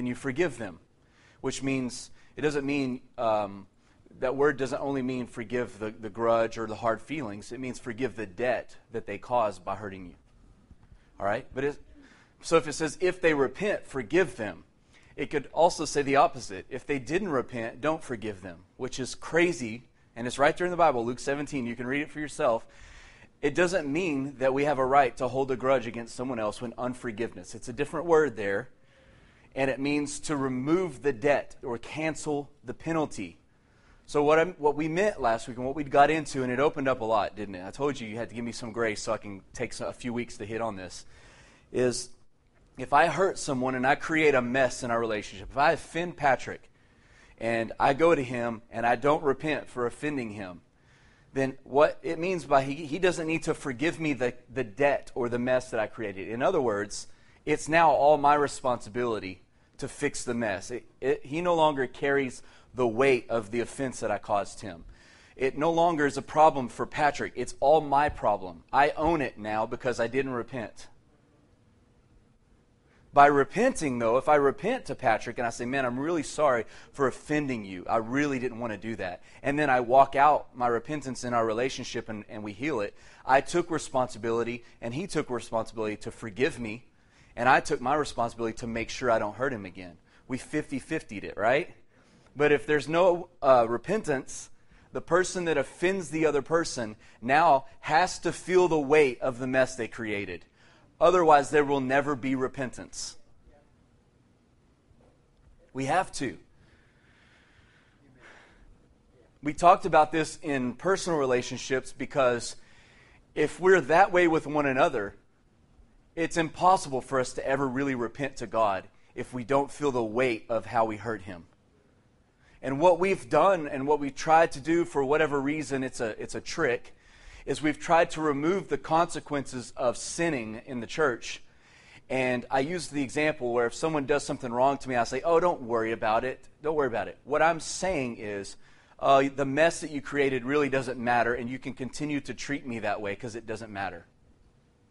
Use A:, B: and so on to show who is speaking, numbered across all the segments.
A: then you forgive them, which means it doesn't mean um, that word doesn't only mean forgive the, the grudge or the hard feelings, it means forgive the debt that they caused by hurting you. All right? But it, so if it says, if they repent, forgive them, it could also say the opposite. If they didn't repent, don't forgive them, which is crazy. And it's right there in the Bible, Luke 17. You can read it for yourself. It doesn't mean that we have a right to hold a grudge against someone else when unforgiveness. It's a different word there. And it means to remove the debt or cancel the penalty. So what, I'm, what we meant last week and what we got into, and it opened up a lot, didn't it? I told you you had to give me some grace so I can take a few weeks to hit on this. Is if I hurt someone and I create a mess in our relationship, if I offend Patrick and I go to him and I don't repent for offending him, then what it means by he, he doesn't need to forgive me the, the debt or the mess that I created. In other words, it's now all my responsibility to fix the mess. It, it, he no longer carries the weight of the offense that I caused him. It no longer is a problem for Patrick. It's all my problem. I own it now because I didn't repent. By repenting, though, if I repent to Patrick and I say, Man, I'm really sorry for offending you, I really didn't want to do that, and then I walk out my repentance in our relationship and, and we heal it, I took responsibility and he took responsibility to forgive me, and I took my responsibility to make sure I don't hurt him again. We 50 50'd it, right? But if there's no uh, repentance, the person that offends the other person now has to feel the weight of the mess they created. Otherwise, there will never be repentance. We have to. We talked about this in personal relationships because if we're that way with one another, it's impossible for us to ever really repent to God if we don't feel the weight of how we hurt Him. And what we've done and what we've tried to do for whatever reason, it's a, it's a trick, is we've tried to remove the consequences of sinning in the church. And I use the example where if someone does something wrong to me, I say, Oh, don't worry about it. Don't worry about it. What I'm saying is, uh, the mess that you created really doesn't matter, and you can continue to treat me that way because it doesn't matter.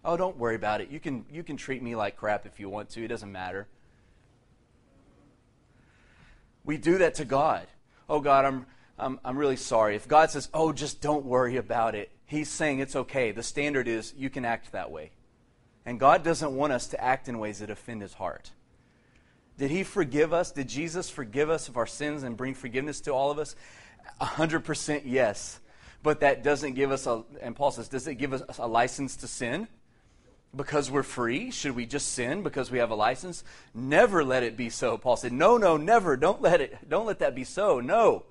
A: Oh, don't worry about it. You can, you can treat me like crap if you want to, it doesn't matter. We do that to God. Oh, God, I'm, I'm, I'm really sorry. If God says, Oh, just don't worry about it, He's saying it's okay. The standard is you can act that way. And God doesn't want us to act in ways that offend his heart. Did he forgive us? Did Jesus forgive us of our sins and bring forgiveness to all of us? 100% yes. But that doesn't give us a, and Paul says, does it give us a license to sin? Because we're free? Should we just sin because we have a license? Never let it be so. Paul said, no, no, never. Don't let it, don't let that be so. No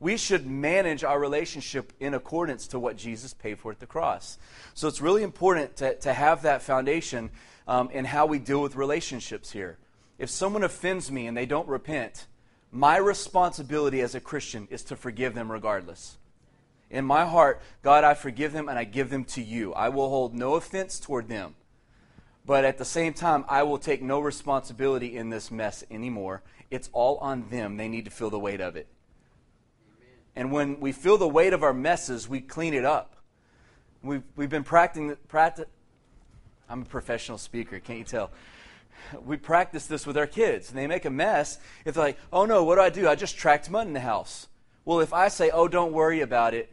A: we should manage our relationship in accordance to what Jesus paid for at the cross. So it's really important to, to have that foundation um, in how we deal with relationships here. If someone offends me and they don't repent, my responsibility as a Christian is to forgive them regardless. In my heart, God, I forgive them and I give them to you. I will hold no offense toward them. But at the same time, I will take no responsibility in this mess anymore. It's all on them. They need to feel the weight of it. And when we feel the weight of our messes, we clean it up. We've, we've been practicing, practice, I'm a professional speaker, can't you tell? We practice this with our kids, and they make a mess. If they're like, oh no, what do I do? I just tracked mud in the house. Well, if I say, oh, don't worry about it,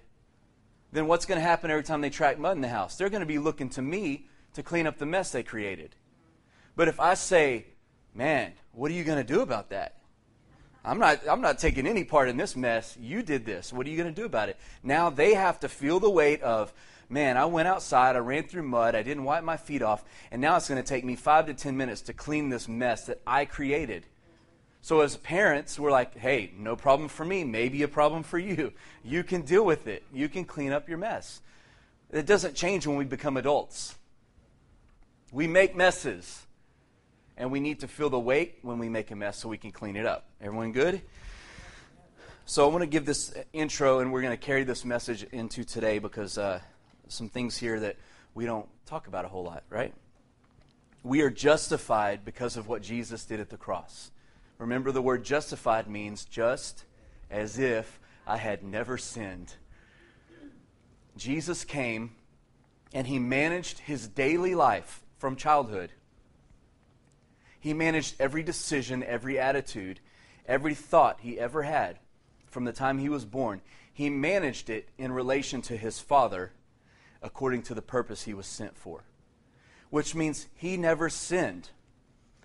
A: then what's going to happen every time they track mud in the house? They're going to be looking to me to clean up the mess they created. But if I say, man, what are you going to do about that? I'm not, I'm not taking any part in this mess. You did this. What are you going to do about it? Now they have to feel the weight of, man, I went outside, I ran through mud, I didn't wipe my feet off, and now it's going to take me five to ten minutes to clean this mess that I created. So as parents, we're like, hey, no problem for me, maybe a problem for you. You can deal with it, you can clean up your mess. It doesn't change when we become adults. We make messes and we need to feel the weight when we make a mess so we can clean it up. Everyone good? So I want to give this intro, and we're going to carry this message into today because uh, some things here that we don't talk about a whole lot, right? We are justified because of what Jesus did at the cross. Remember, the word justified means just as if I had never sinned. Jesus came and he managed his daily life from childhood He managed every decision, every attitude, every thought he ever had from the time he was born. He managed it in relation to his Father according to the purpose he was sent for, which means he never sinned.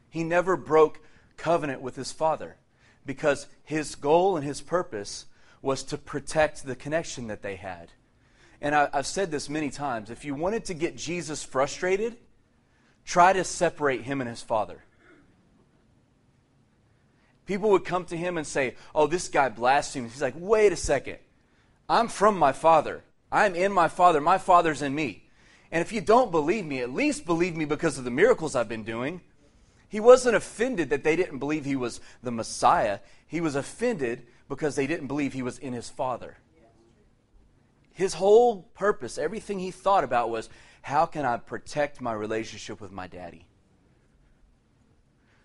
A: He never broke covenant with his Father because his goal and his purpose was to protect the connection that they had. And I, have said this many times if you wanted to get Jesus frustrated, try to separate him and his Father. People would come to him and say, Oh, this guy blasphemes. He's like, Wait a second. I'm from my Father. I'm in my Father. My Father's in me. And if you don't believe me, at least believe me because of the miracles I've been doing. He wasn't offended that they didn't believe he was the Messiah. He was offended because they didn't believe he was in his Father. His whole purpose, everything he thought about was how can I protect my relationship with my daddy?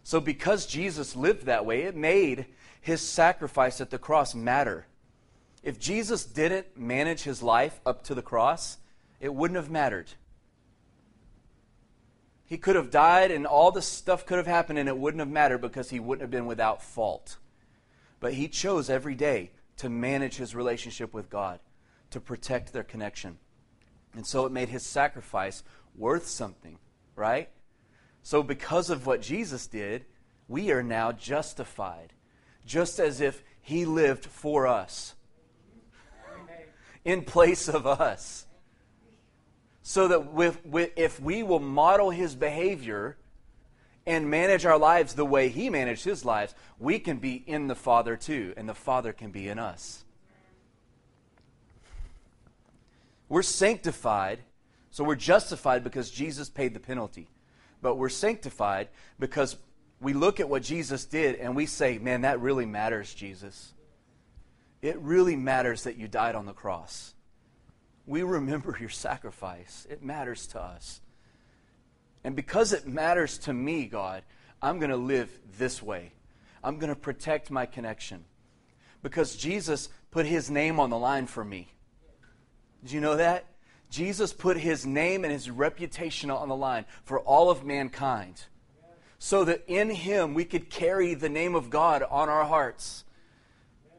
A: So, because Jesus lived that way, it made his sacrifice at the cross matter. If Jesus didn't manage his life up to the cross, it wouldn't have mattered. He could have died and all this stuff could have happened and it wouldn't have mattered because he wouldn't have been without fault. But he chose every day to manage his relationship with God, to protect their connection. And so it made his sacrifice worth something, right? So, because of what Jesus did, we are now justified, just as if he lived for us, in place of us. So that with, with, if we will model his behavior and manage our lives the way he managed his lives, we can be in the Father too, and the Father can be in us. We're sanctified, so we're justified because Jesus paid the penalty but we're sanctified because we look at what Jesus did and we say, man, that really matters, Jesus. It really matters that you died on the cross. We remember your sacrifice. It matters to us. And because it matters to me, God, I'm going to live this way. I'm going to protect my connection. Because Jesus put his name on the line for me. Did you know that? Jesus put his name and his reputation on the line for all of mankind so that in him we could carry the name of God on our hearts.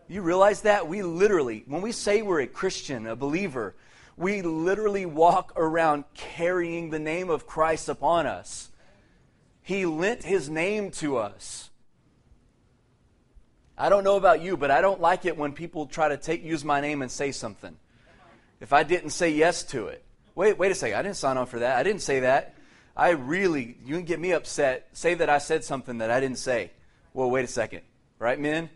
A: You realize that? We literally, when we say we're a Christian, a believer, we literally walk around carrying the name of Christ upon us. He lent his name to us. I don't know about you, but I don't like it when people try to take use my name and say something if I didn't say yes to it. Wait, wait a second. I didn't sign on for that. I didn't say that. I really, you can get me upset. Say that I said something that I didn't say. Well, wait a second. Right, men?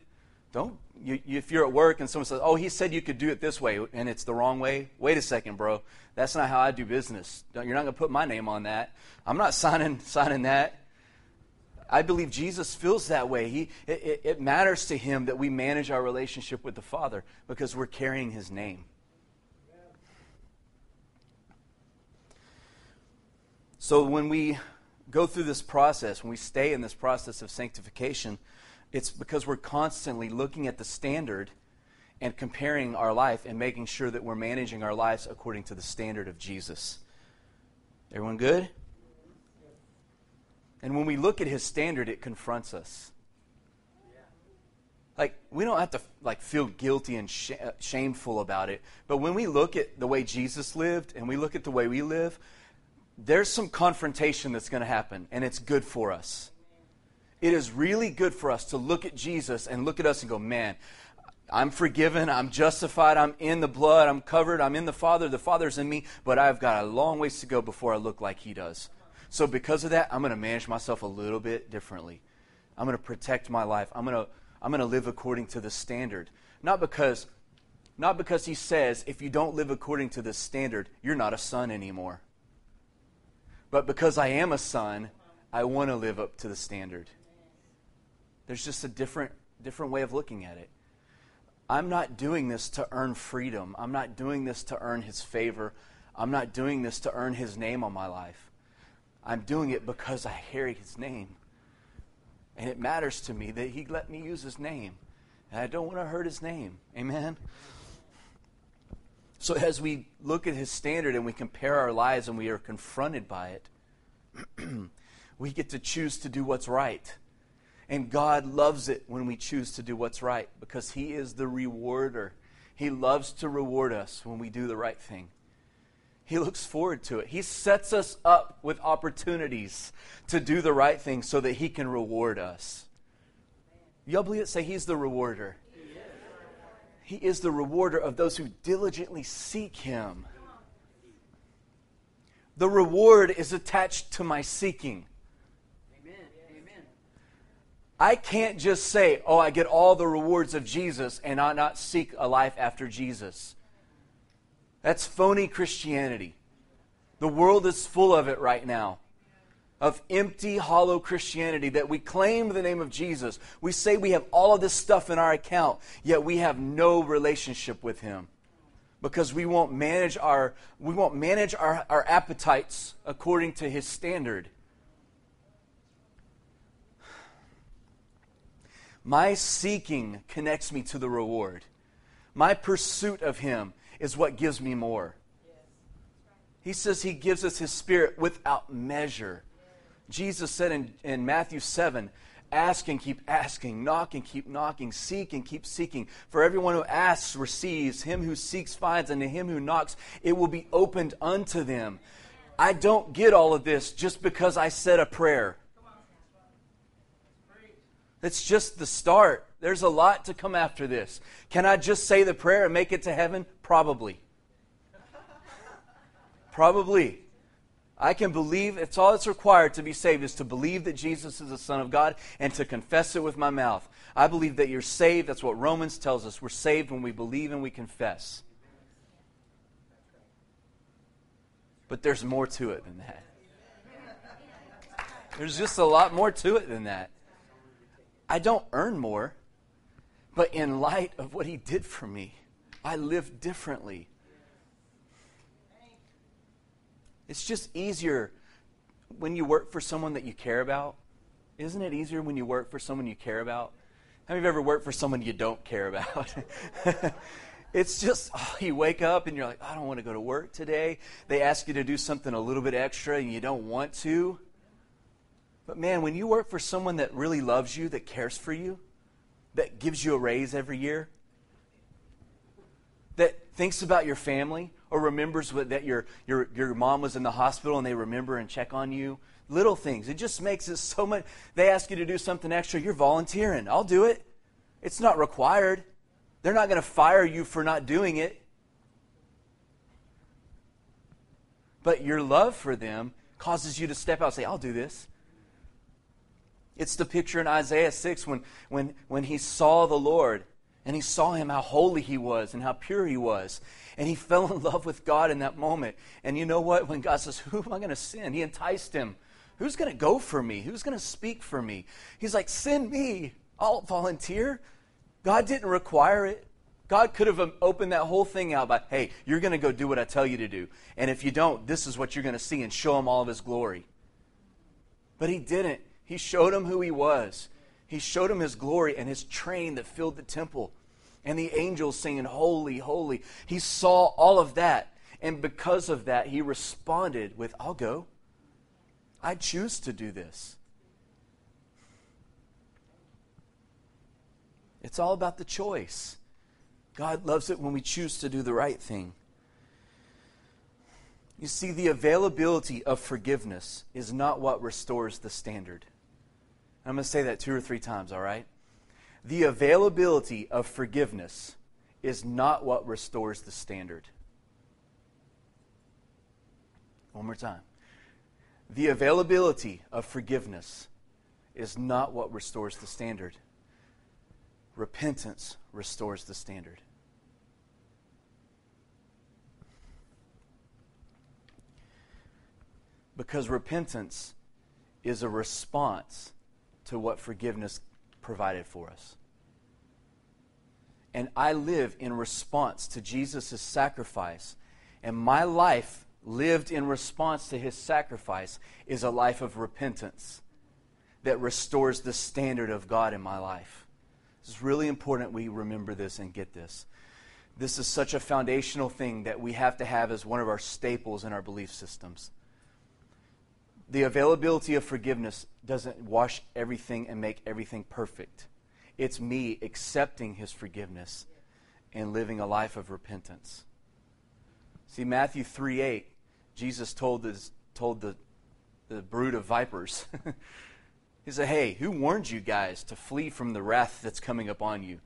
A: Don't, you, if you're at work and someone says, oh, he said you could do it this way and it's the wrong way, wait a second, bro. That's not how I do business. You're not going to put my name on that. I'm not signing, signing that. I believe Jesus feels that way. He, it, it matters to him that we manage our relationship with the Father because we're carrying his name. So when we go through this process, when we stay in this process of sanctification, it's because we're constantly looking at the standard and comparing our life and making sure that we're managing our lives according to the standard of Jesus. Everyone good? And when we look at his standard, it confronts us. Like we don't have to like feel guilty and sh- uh, shameful about it, but when we look at the way Jesus lived and we look at the way we live, there's some confrontation that's going to happen, and it's good for us. It is really good for us to look at Jesus and look at us and go, man, I'm forgiven, I'm justified, I'm in the blood, I'm covered, I'm in the Father, the Father's in me, but I've got a long ways to go before I look like He does. So, because of that, I'm going to manage myself a little bit differently. I'm going to protect my life. I'm going to, I'm going to live according to the standard. Not because, not because He says, if you don't live according to the standard, you're not a son anymore. But because I am a son, I want to live up to the standard. There's just a different, different way of looking at it. I'm not doing this to earn freedom. I'm not doing this to earn his favor. I'm not doing this to earn his name on my life. I'm doing it because I carry his name. And it matters to me that he let me use his name. And I don't want to hurt his name. Amen? So as we look at his standard and we compare our lives and we are confronted by it, We get to choose to do what's right. And God loves it when we choose to do what's right because He is the rewarder. He loves to reward us when we do the right thing. He looks forward to it. He sets us up with opportunities to do the right thing so that He can reward us. Y'all believe it? Say He's the rewarder. He is the rewarder of those who diligently seek Him. The reward is attached to my seeking. I can't just say, oh, I get all the rewards of Jesus and I not seek a life after Jesus. That's phony Christianity. The world is full of it right now. Of empty, hollow Christianity that we claim the name of Jesus. We say we have all of this stuff in our account, yet we have no relationship with Him. Because we won't manage our, we won't manage our, our appetites according to His standard. My seeking connects me to the reward. My pursuit of Him is what gives me more. He says He gives us His Spirit without measure. Jesus said in, in Matthew 7 Ask and keep asking, knock and keep knocking, seek and keep seeking. For everyone who asks receives, him who seeks finds, and to him who knocks it will be opened unto them. I don't get all of this just because I said a prayer. It's just the start. There's a lot to come after this. Can I just say the prayer and make it to heaven? Probably. Probably. I can believe, it's all that's required to be saved is to believe that Jesus is the Son of God and to confess it with my mouth. I believe that you're saved. That's what Romans tells us. We're saved when we believe and we confess. But there's more to it than that. There's just a lot more to it than that. I don't earn more, but in light of what he did for me, I live differently. It's just easier when you work for someone that you care about. Isn't it easier when you work for someone you care about? Have you ever worked for someone you don't care about? it's just, oh, you wake up and you're like, I don't want to go to work today. They ask you to do something a little bit extra and you don't want to. But man, when you work for someone that really loves you, that cares for you, that gives you a raise every year, that thinks about your family or remembers that your, your, your mom was in the hospital and they remember and check on you, little things. It just makes it so much. They ask you to do something extra, you're volunteering. I'll do it. It's not required. They're not going to fire you for not doing it. But your love for them causes you to step out and say, I'll do this. It's the picture in Isaiah 6 when, when, when he saw the Lord and he saw him how holy he was and how pure he was. And he fell in love with God in that moment. And you know what? When God says, Who am I going to send? He enticed him. Who's going to go for me? Who's going to speak for me? He's like, Send me. I'll volunteer. God didn't require it. God could have um, opened that whole thing out by, hey, you're going to go do what I tell you to do. And if you don't, this is what you're going to see and show him all of his glory. But he didn't. He showed him who he was. He showed him his glory and his train that filled the temple and the angels singing, Holy, Holy. He saw all of that. And because of that, he responded with, I'll go. I choose to do this. It's all about the choice. God loves it when we choose to do the right thing. You see, the availability of forgiveness is not what restores the standard. I'm going to say that two or three times, all right? The availability of forgiveness is not what restores the standard. One more time. The availability of forgiveness is not what restores the standard. Repentance restores the standard. Because repentance is a response to what forgiveness provided for us. And I live in response to Jesus' sacrifice. And my life, lived in response to his sacrifice, is a life of repentance that restores the standard of God in my life. It's really important we remember this and get this. This is such a foundational thing that we have to have as one of our staples in our belief systems the availability of forgiveness doesn't wash everything and make everything perfect. It's me accepting his forgiveness and living a life of repentance. See, Matthew 3 8, Jesus told, his, told the, the brood of vipers, He said, Hey, who warned you guys to flee from the wrath that's coming upon you?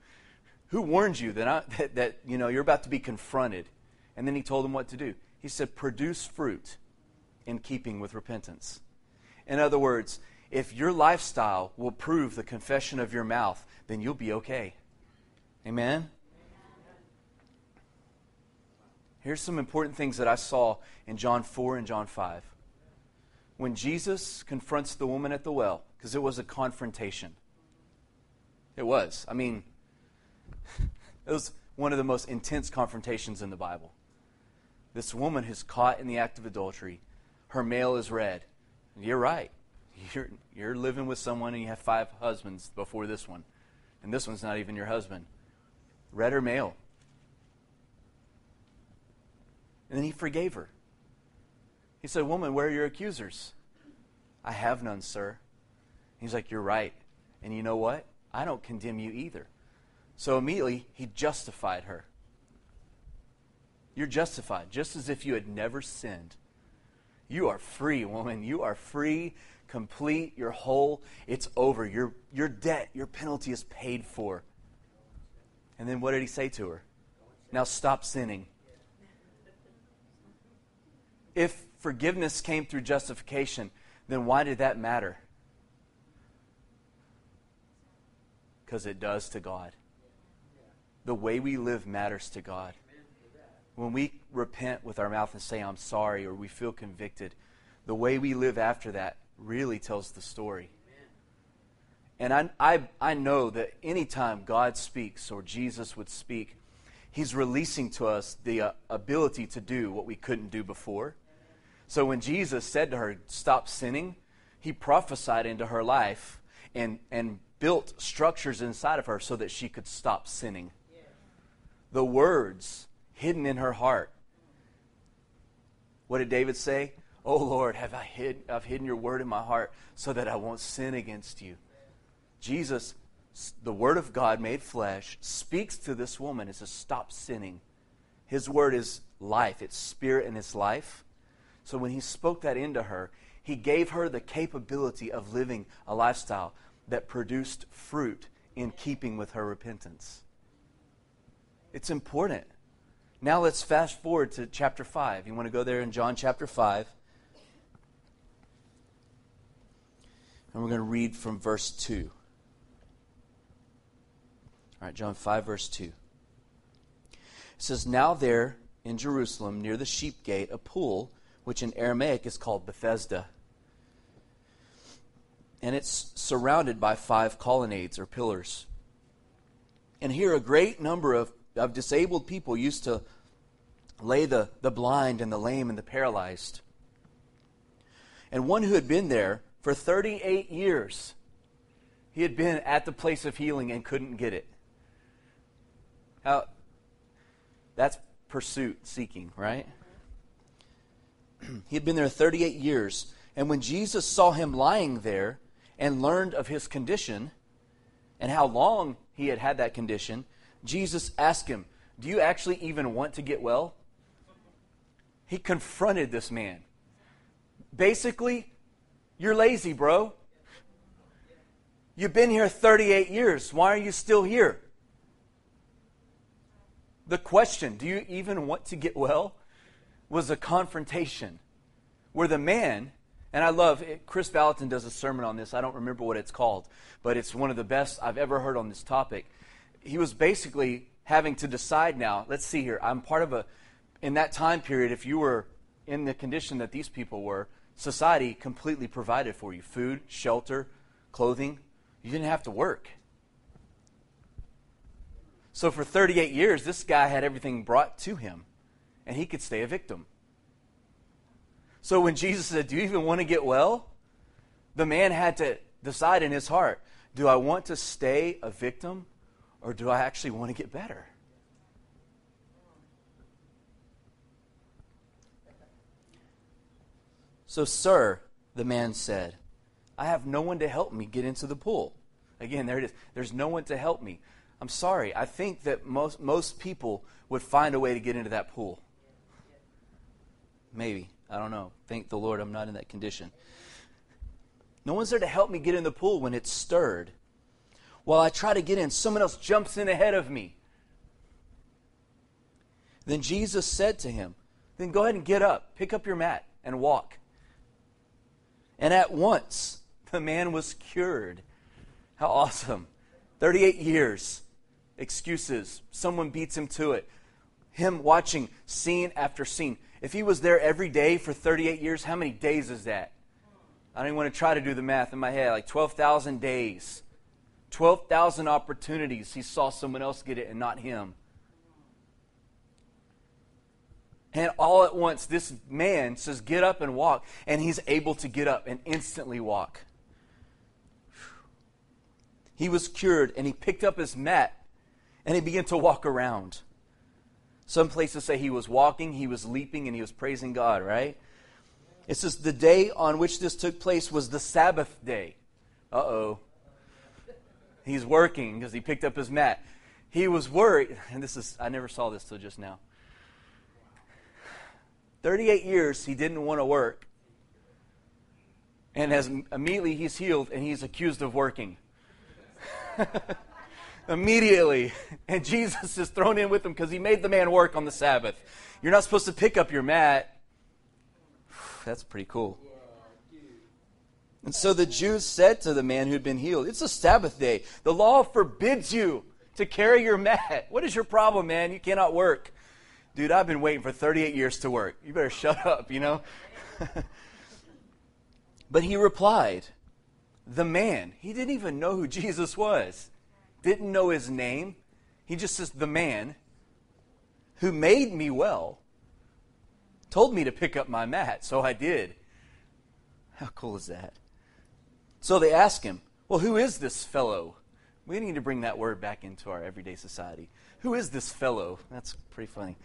A: Who warned you that, I, that, that you know, you're about to be confronted? And then he told them what to do. He said, Produce fruit in keeping with repentance. In other words, if your lifestyle will prove the confession of your mouth, then you'll be okay. Amen? Here's some important things that I saw in John 4 and John 5. When Jesus confronts the woman at the well, because it was a confrontation. It was. I mean, it was one of the most intense confrontations in the Bible. This woman who's caught in the act of adultery. Her mail is read. You're right. You're, you're living with someone and you have five husbands before this one. And this one's not even your husband. Read her mail. And then he forgave her. He said, Woman, where are your accusers? I have none, sir. He's like, You're right. And you know what? I don't condemn you either. So immediately, he justified her. You're justified, just as if you had never sinned. You are free, woman. You are free, complete, you're whole. It's over. Your, your debt, your penalty is paid for. And then what did he say to her? Now stop sinning. If forgiveness came through justification, then why did that matter? Because it does to God. The way we live matters to God. When we repent with our mouth and say, I'm sorry, or we feel convicted, the way we live after that really tells the story. And I, I, I know that anytime God speaks or Jesus would speak, He's releasing to us the uh, ability to do what we couldn't do before. So when Jesus said to her, Stop sinning, He prophesied into her life and, and built structures inside of her so that she could stop sinning. The words hidden in her heart. What did David say? Oh Lord, have I hid I've hidden your word in my heart so that I won't sin against you. Jesus, the word of God made flesh, speaks to this woman and says, Stop sinning. His word is life, it's spirit and it's life. So when he spoke that into her, he gave her the capability of living a lifestyle that produced fruit in keeping with her repentance. It's important. Now let's fast forward to chapter 5. You want to go there in John chapter 5? And we're going to read from verse 2. All right, John 5, verse 2. It says, Now there in Jerusalem, near the sheep gate, a pool, which in Aramaic is called Bethesda and it's surrounded by five colonnades or pillars. And here, a great number of, of disabled people used to lay the, the blind and the lame and the paralyzed. And one who had been there for 38 years, he had been at the place of healing and couldn't get it. Now, that's pursuit, seeking, right? he had been there 38 years. And when Jesus saw him lying there, and learned of his condition and how long he had had that condition, Jesus asked him, Do you actually even want to get well? He confronted this man. Basically, you're lazy, bro. You've been here 38 years. Why are you still here? The question, do you even want to get well, was a confrontation where the man and I love it. Kris Vallotton does a sermon on this. I don't remember what it's called, but it's one of the best I've ever heard on this topic. He was basically having to decide now. Let's see here. I'm part of a in that time period if you were in the condition that these people were, society completely provided for you food, shelter, clothing. You didn't have to work. So for 38 years, this guy had everything brought to him, and he could stay a victim. So when Jesus said, Do you even want to get well? The man had to decide in his heart do I want to stay a victim or do I actually want to get better? So, sir, the man said, I have no one to help me get into the pool. Again, there it is. There's no one to help me. I'm sorry. I think that most, most people would find a way to get into that pool. Maybe. I don't know. Thank the Lord I'm not in that condition. No one's there to help me get in the pool when it's stirred. While I try to get in, someone else jumps in ahead of me. Then Jesus said to him, Then go ahead and get up, pick up your mat, and walk. And at once the man was cured. How awesome. 38 years. Excuses. Someone beats him to it. Him watching scene after scene. If he was there every day for 38 years, how many days is that? I don't even want to try to do the math in my head. Like 12,000 days. 12,000 opportunities. He saw someone else get it and not him. And all at once, this man says, Get up and walk. And he's able to get up and instantly walk. He was cured and he picked up his mat and he began to walk around. Some places say he was walking, he was leaping, and he was praising God, right? It says the day on which this took place was the Sabbath day. Uh oh. He's working because he picked up his mat. He was worried, and this is, I never saw this till just now. 38 years he didn't want to work. And as immediately he's healed and he's accused of working. immediately. And Jesus is thrown in with him because he made the man work on the Sabbath. You're not supposed to pick up your mat. That's pretty cool. And so the Jews said to the man who'd been healed, It's a Sabbath day. The law forbids you to carry your mat. What is your problem, man? You cannot work. Dude, I've been waiting for 38 years to work. You better shut up, you know? but he replied, The man, he didn't even know who Jesus was didn't know his name. He just says, the man who made me well told me to pick up my mat, so I did. How cool is that? So they ask him, Well, who is this fellow? We need to bring that word back into our everyday society. Who is this fellow? That's pretty funny.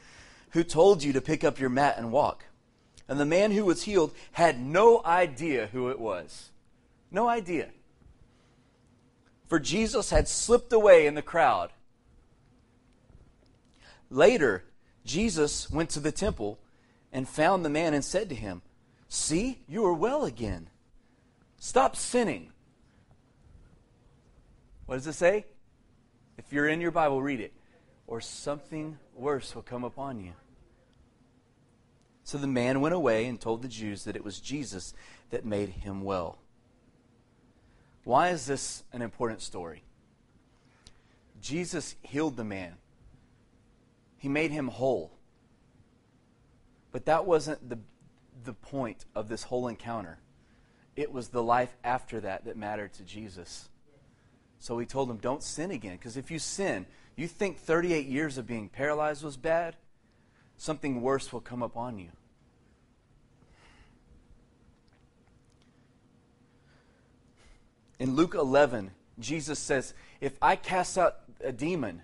A: Who told you to pick up your mat and walk? And the man who was healed had no idea who it was. No idea for Jesus had slipped away in the crowd. Later, Jesus went to the temple and found the man and said to him, See, you are well again. Stop sinning. What does it say? If you're in your Bible, read it. Or something worse will come upon you. So the man went away and told the Jews that it was Jesus that made him well. Why is this an important story? Jesus healed the man, he made him whole. But that wasn't the, the point of this whole encounter. It was the life after that that mattered to Jesus. So he told him, Don't sin again. Because if you sin, you think 38 years of being paralyzed was bad, something worse will come upon you. In Luke 11, Jesus says, If I cast out a demon,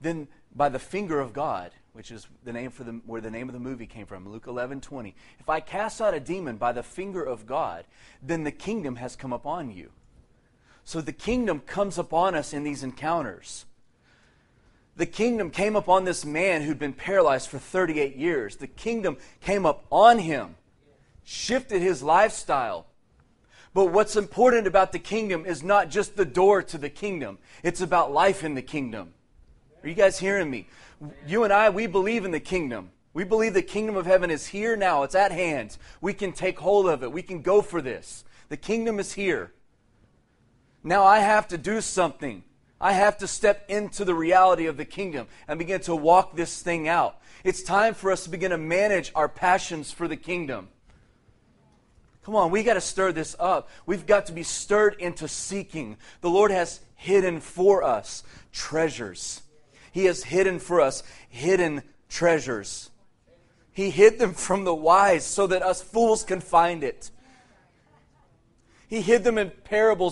A: then by the finger of God, which is the name for the, where the name of the movie came from, Luke 11, 20. If I cast out a demon by the finger of God, then the kingdom has come upon you. So the kingdom comes upon us in these encounters. The kingdom came upon this man who'd been paralyzed for 38 years. The kingdom came up on him, shifted his lifestyle, but what's important about the kingdom is not just the door to the kingdom, it's about life in the kingdom. Are you guys hearing me? You and I, we believe in the kingdom. We believe the kingdom of heaven is here now, it's at hand. We can take hold of it, we can go for this. The kingdom is here. Now I have to do something. I have to step into the reality of the kingdom and begin to walk this thing out. It's time for us to begin to manage our passions for the kingdom. Come on, we got to stir this up. We've got to be stirred into seeking. The Lord has hidden for us treasures. He has hidden for us hidden treasures. He hid them from the wise so that us fools can find it. He hid them in parables